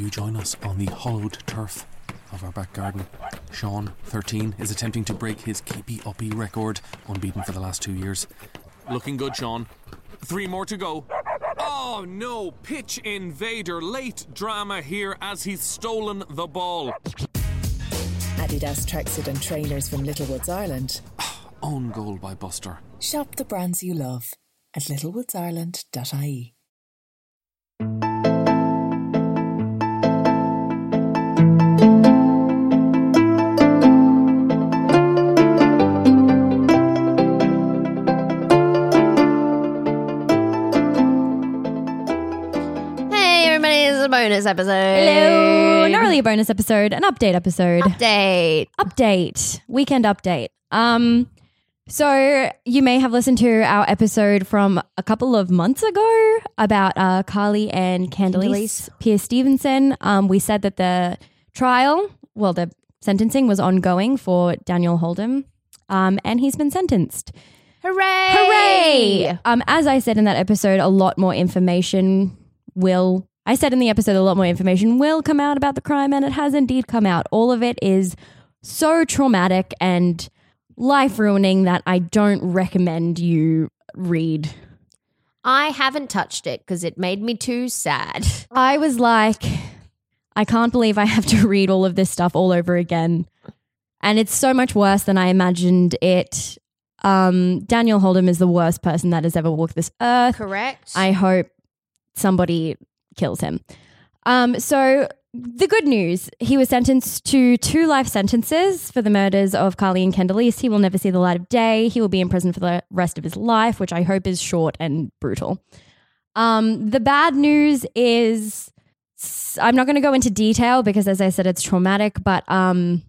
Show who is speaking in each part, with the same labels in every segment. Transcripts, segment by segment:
Speaker 1: You join us on the hollowed turf of our back garden. Sean, 13, is attempting to break his keepy uppy record, unbeaten for the last two years. Looking good, Sean. Three more to go. Oh no, pitch invader, late drama here as he's stolen the ball.
Speaker 2: Adidas tracksuit and trainers from Littlewoods, Ireland.
Speaker 1: Own goal by Buster.
Speaker 2: Shop the brands you love at littlewoodsIreland.ie.
Speaker 3: bonus episode.
Speaker 4: Hello. Not really a bonus episode, an update episode.
Speaker 3: Update.
Speaker 4: Update. Weekend update. Um so you may have listened to our episode from a couple of months ago about uh, Karlie and Khandalyce Pearce Stevenson. Um, we said that the trial, well, the sentencing was ongoing for Daniel Holdom, um, and he's been sentenced.
Speaker 3: Hooray!
Speaker 4: Hooray! Um, as I said in that episode, a lot more information will. I said in the episode, a lot more information will come out about the crime, and it has indeed come out. All of it is so traumatic and life ruining that I don't recommend you read.
Speaker 3: I haven't touched it because it made me too sad.
Speaker 4: I was like, I can't believe I have to read all of this stuff all over again. And it's so much worse than I imagined it. Um, Daniel Holdom is the worst person that has ever walked this earth.
Speaker 3: Correct.
Speaker 4: I hope somebody kills him. Um, so the good news, he was sentenced to two life sentences for the murders of Karlie and Khandalyce. He will never see the light of day. He will be in prison for the rest of his life, which I hope is short and brutal. Um, the bad news is I'm not going to go into detail because, as I said, it's traumatic. But um,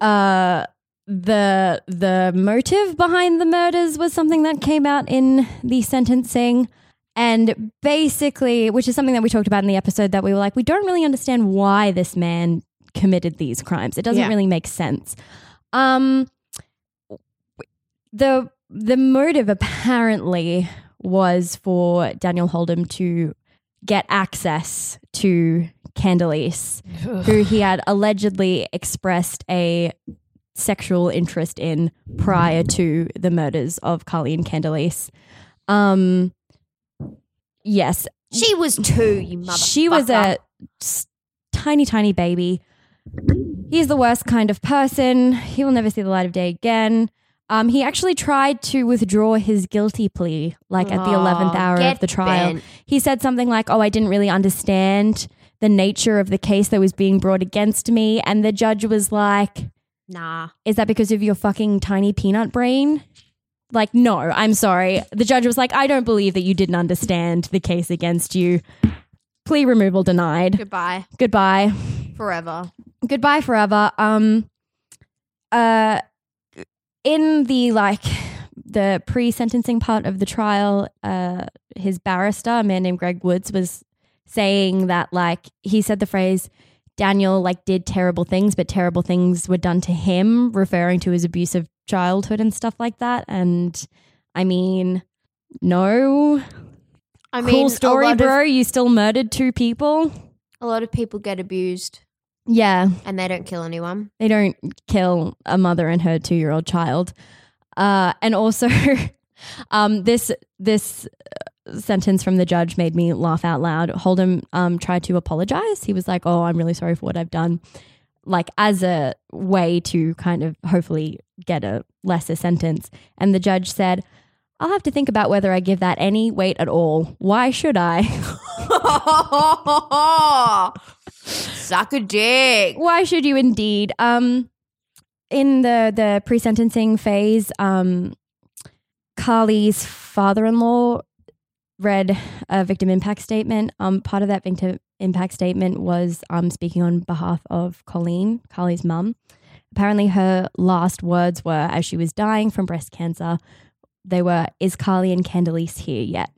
Speaker 4: uh, the the motive behind the murders was something that came out in the sentencing. And basically, which is something that we talked about in the episode, that we were like, we don't really understand why this man committed these crimes. It doesn't
Speaker 3: Yeah.
Speaker 4: really make sense. Um, the the motive apparently was for Daniel Holdom to get access to Khandalyce, who he had allegedly expressed a sexual interest in prior to the murders of Karlie and Khandalyce. Um, yes,
Speaker 3: she was two, you mother.
Speaker 4: she was a tiny, tiny baby. He's the worst kind of person. He will never see the light of day again. Um, he actually tried to withdraw his guilty plea, like at the eleventh hour of the trial.
Speaker 3: bent.
Speaker 4: He said something like, "Oh, I didn't really understand the nature of the case that was being brought against me," and the judge was like,
Speaker 3: Nah.
Speaker 4: is that because of your fucking tiny peanut brain? Like, no, I'm sorry. The judge was like, I don't believe that you didn't understand the case against you. Plea removal denied.
Speaker 3: Goodbye.
Speaker 4: Goodbye.
Speaker 3: Forever.
Speaker 4: Goodbye forever. Um uh in the like the pre-sentencing part of the trial, uh his barrister, a man named Greg Woods, was saying that like he said the phrase Daniel like did terrible things, but terrible things were done to him, referring to his abusive childhood and stuff like that. And I mean, no.
Speaker 3: I mean,
Speaker 4: cool story, bro.
Speaker 3: Of,
Speaker 4: you still murdered two people.
Speaker 3: a lot of people get abused
Speaker 4: Yeah,
Speaker 3: and they don't kill anyone.
Speaker 4: they don't kill a mother and her two year old child. Uh, and also, um, this this uh, sentence from the judge made me laugh out loud. Holdom um, tried to apologize. He was like, "Oh, I'm really sorry for what I've done," like as a way to kind of hopefully get a lesser sentence. And the judge said, I'll have to think about whether I give that any weight at all. Why should I?
Speaker 3: Suck a dick.
Speaker 4: Why should you indeed? Um, in the the pre sentencing phase, um, Karlie's father in law read a victim impact statement. Um, part of that victim impact statement was um speaking on behalf of Colleen, Karlie's mum. Apparently, her last words were as she was dying from breast cancer. They were, "Is Karlie and Khandalyce here yet?"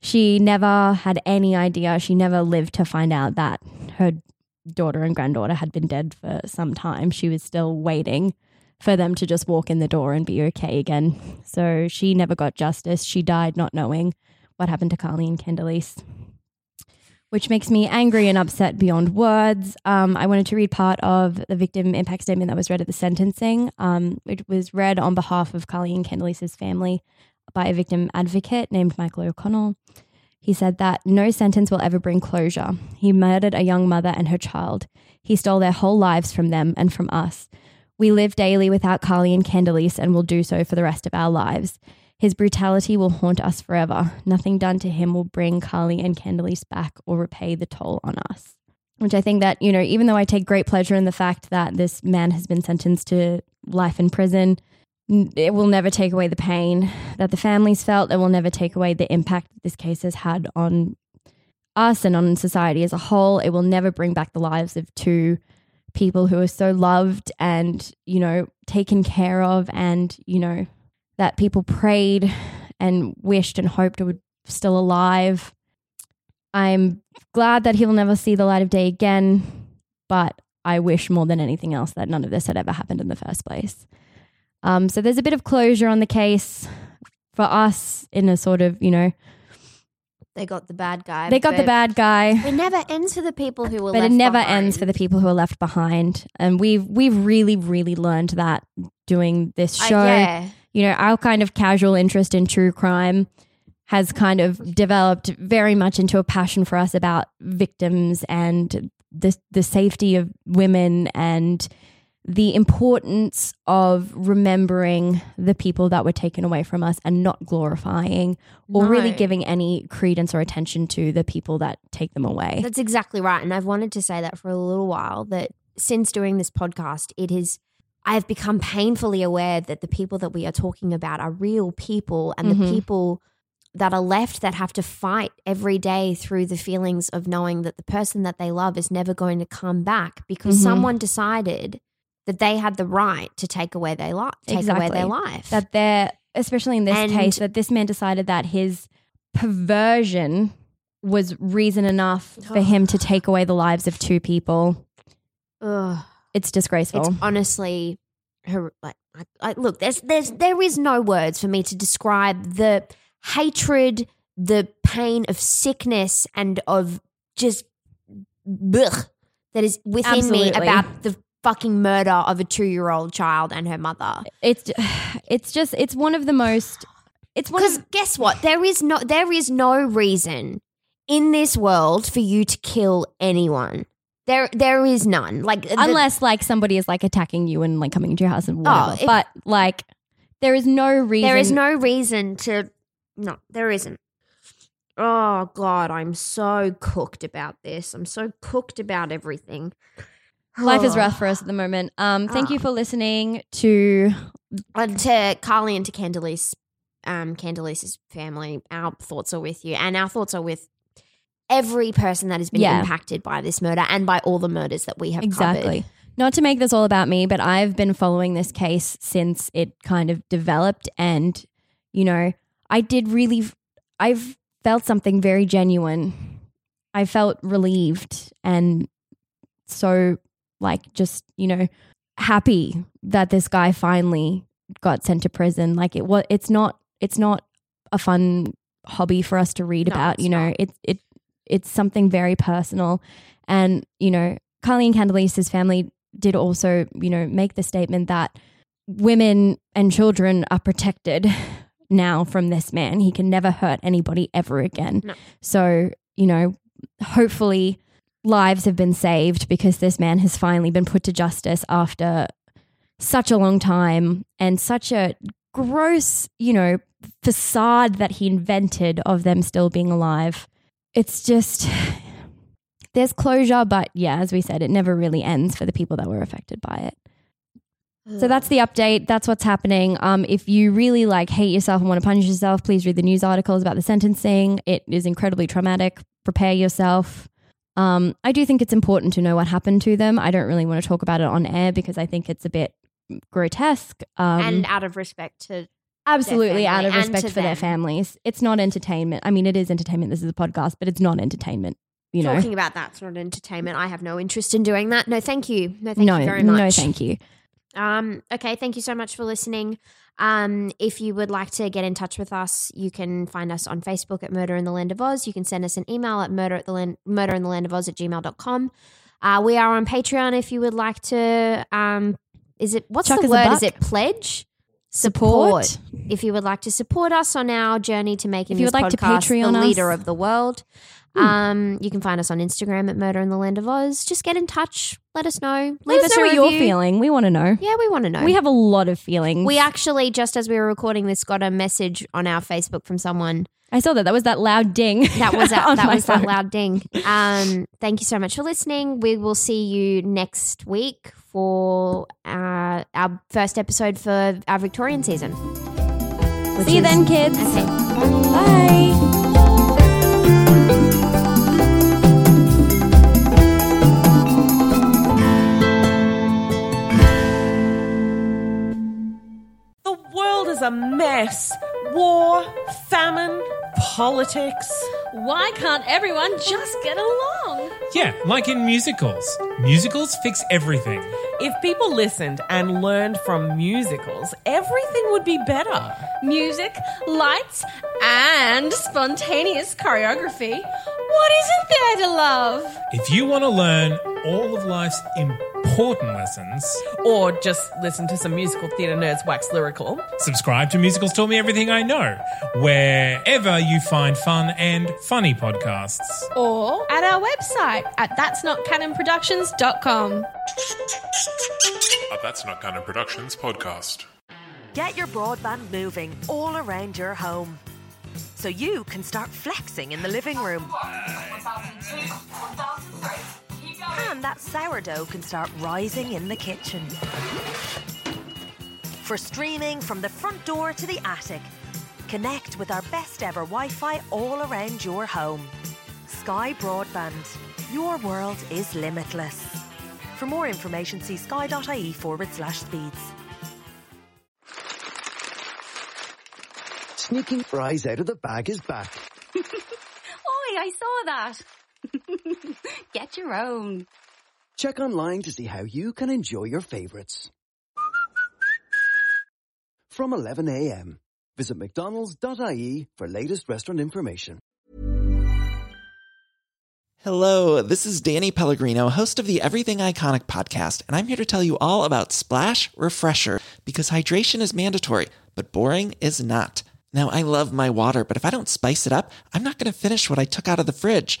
Speaker 4: She never had any idea. She never lived to find out that her daughter and granddaughter had been dead for some time. She was still waiting for them to just walk in the door and be okay again. So she never got justice. She died not knowing what happened to Karlie and Khandalyce, which makes me angry and upset beyond words. Um, I wanted to read part of the victim impact statement that was read at the sentencing. Um, it was read on behalf of Karlie and Khandalyce's family by a victim advocate named Michael O'Connell. He said that no sentence will ever bring closure. He murdered a young mother and her child. He stole their whole lives from them and from us. We live daily without Karlie and Khandalyce and will do so for the rest of our lives. His brutality will haunt us forever. Nothing done to him will bring Karlie and Khandalyce back or repay the toll on us. Which I think that, you know, even though I take great pleasure in the fact that this man has been sentenced to life in prison, it will never take away the pain that the families felt. It will never take away the impact this case has had on us and on society as a whole. It will never bring back the lives of two people who are so loved and, you know, taken care of and, you know, that people prayed and wished and hoped were still alive. I'm glad that he'll never see the light of day again, but I wish more than anything else that none of this had ever happened in the first place. Um, so there's a bit of closure on the case for us in a sort of, you know,
Speaker 3: They got the bad guy.
Speaker 4: they got the bad guy.
Speaker 3: It never ends for the people who were
Speaker 4: but it never
Speaker 3: behind.
Speaker 4: ends for the people who are left behind and we've we've really really learned that doing this
Speaker 3: Uh,
Speaker 4: show
Speaker 3: yeah.
Speaker 4: you know our kind of casual interest in true crime has kind of developed very much into a passion for us about victims and the the safety of women and the importance of remembering the people that were taken away from us and not glorifying or really giving any credence or attention to the people that take them away.
Speaker 3: That's exactly right. And I've wanted to say that for a little while that since doing this podcast, it is I have become painfully aware that the people that we are talking about are real people and the
Speaker 4: Mhm.
Speaker 3: people that are left that have to fight every day through the feelings of knowing that the person that they love is never going to come back because
Speaker 4: Mhm.
Speaker 3: someone decided that they had the right to take away their life, take away their life.
Speaker 4: that they're especially in this
Speaker 3: And-
Speaker 4: case that this man decided that his perversion was reason enough for him to take away the lives of two people
Speaker 3: Ugh.
Speaker 4: it's disgraceful
Speaker 3: It's honestly, like, I, I, look, there's, there's, there is no words for me to describe the hatred, the pain of sickness, and of just blech that is within me about the fucking murder of a two-year-old child and her mother.
Speaker 4: it's it's just it's one of the most it's one
Speaker 3: Because guess what? There is no, there is no reason in this world for you to kill anyone. There, there is none. Like the-
Speaker 4: unless like somebody is like attacking you and like coming into your house and whatever
Speaker 3: Oh,
Speaker 4: but like there is no reason
Speaker 3: There is no reason to. No, there isn't. Oh God, I'm so cooked about this. I'm so cooked about everything.
Speaker 4: Life is rough for us at the moment um thank you
Speaker 3: Ah.
Speaker 4: for listening to
Speaker 3: And to Karlie and to Khandalyce, um, Khandalyce's family, our thoughts are with you, and our thoughts are with every person that has been
Speaker 4: Yeah.
Speaker 3: impacted by this murder and by all the murders that we have
Speaker 4: Exactly.
Speaker 3: covered.
Speaker 4: Not to make this all about me, but I've been following this case since it kind of developed. And, you know, I did really, I've felt something very genuine. I felt relieved and so, like, just, you know, happy that this guy finally got sent to prison. Like, it was, it's not, it's not a fun hobby for us to read
Speaker 3: No,
Speaker 4: about, you know,
Speaker 3: not.
Speaker 4: it, it, it's something very personal. And, you know, Karlie and Candelisa's family did also, you know, make the statement that women and children are protected now from this man. He can never hurt anybody ever again.
Speaker 3: No.
Speaker 4: So, you know, hopefully lives have been saved because this man has finally been put to justice after such a long time and such a gross, you know, facade that he invented of them still being alive. It's just there's closure, but yeah, as we said, it never really ends for the people that were affected by it. So that's the update. That's what's happening. Um, if you really like hate yourself and want to punish yourself, please read the news articles about the sentencing. It is incredibly traumatic. Prepare yourself. Um, I do think it's important to know what happened to them. I don't really want to talk about it on air because I think it's a bit grotesque. Um,
Speaker 3: and out of respect to
Speaker 4: absolutely out of respect for their families. It's not entertainment. I mean, it is entertainment. This is a podcast, but it's not entertainment. You know,
Speaker 3: talking about that's not entertainment. I have no interest in doing that. No, thank you. No, thank
Speaker 4: no,
Speaker 3: you very much.
Speaker 4: no, thank you.
Speaker 3: Um, okay, thank you so much for listening. Um, if you would like to get in touch with us, you can find us on Facebook at Murder in the Land of Oz. You can send us an email at murder at the land, murder in the land of Oz at gmail.com. Uh, we are on Patreon if you would like to um is it what's
Speaker 4: Chuck
Speaker 3: the word? Is it pledge?
Speaker 4: Support.
Speaker 3: If you would like to support us on our journey to making
Speaker 4: If you
Speaker 3: this
Speaker 4: would like to
Speaker 3: podcast the
Speaker 4: Patreon
Speaker 3: leader
Speaker 4: us.
Speaker 3: of the world. Um, you can find us on Instagram at Murder in the Land of Oz. Just get in touch. Let us know.
Speaker 4: Let us
Speaker 3: a
Speaker 4: know what you're feeling. We want to know.
Speaker 3: Yeah, we want to know.
Speaker 4: We have a lot of feelings.
Speaker 3: We actually, just as we were recording this, got a message on our Facebook from someone.
Speaker 4: I saw that. That was that loud ding.
Speaker 3: That was that, that was that loud ding. Um, thank you so much for listening. We will see you next week for uh, our first episode for our Victorian season. which
Speaker 4: See you
Speaker 3: is-
Speaker 4: then, kids.
Speaker 3: Okay.
Speaker 4: Bye.
Speaker 5: The world is a mess. War, famine, politics.
Speaker 6: Why can't everyone just get along?
Speaker 7: Yeah, like in musicals. Musicals fix everything.
Speaker 5: If people listened and learned from musicals, everything would be better.
Speaker 6: Music, lights, and spontaneous choreography. What isn't there to love?
Speaker 7: If you want to learn all of life's important lessons,
Speaker 5: Or just listen to some musical theatre nerds wax lyrical.
Speaker 7: subscribe to Musicals Taught Me Everything I Know, wherever you find fun and funny podcasts.
Speaker 6: Or at our website at that'snotcanonproductions.com.
Speaker 8: A That's Not Canon Productions podcast.
Speaker 9: Get your broadband moving all around your home. So you can start flexing in the living room. And that sourdough can start rising in the kitchen. For streaming from the front door to the attic, connect with our best ever Wi Fi all around your home. Sky Broadband. Your world is limitless. For more information, see sky.ie forward slash speeds.
Speaker 10: Sneaking fries out of the bag is back.
Speaker 11: Oi, I saw that. Get your own.
Speaker 10: Check online to see how you can enjoy your favorites. From 11am, visit mcdonalds.ie for latest restaurant information.
Speaker 12: Hello, this is Danny Pellegrino, host of the Everything Iconic podcast, and I'm here to tell you all about Splash Refresher because hydration is mandatory, but boring is not. Now, I love my water, but if I don't spice it up, I'm not going to finish what I took out of the fridge.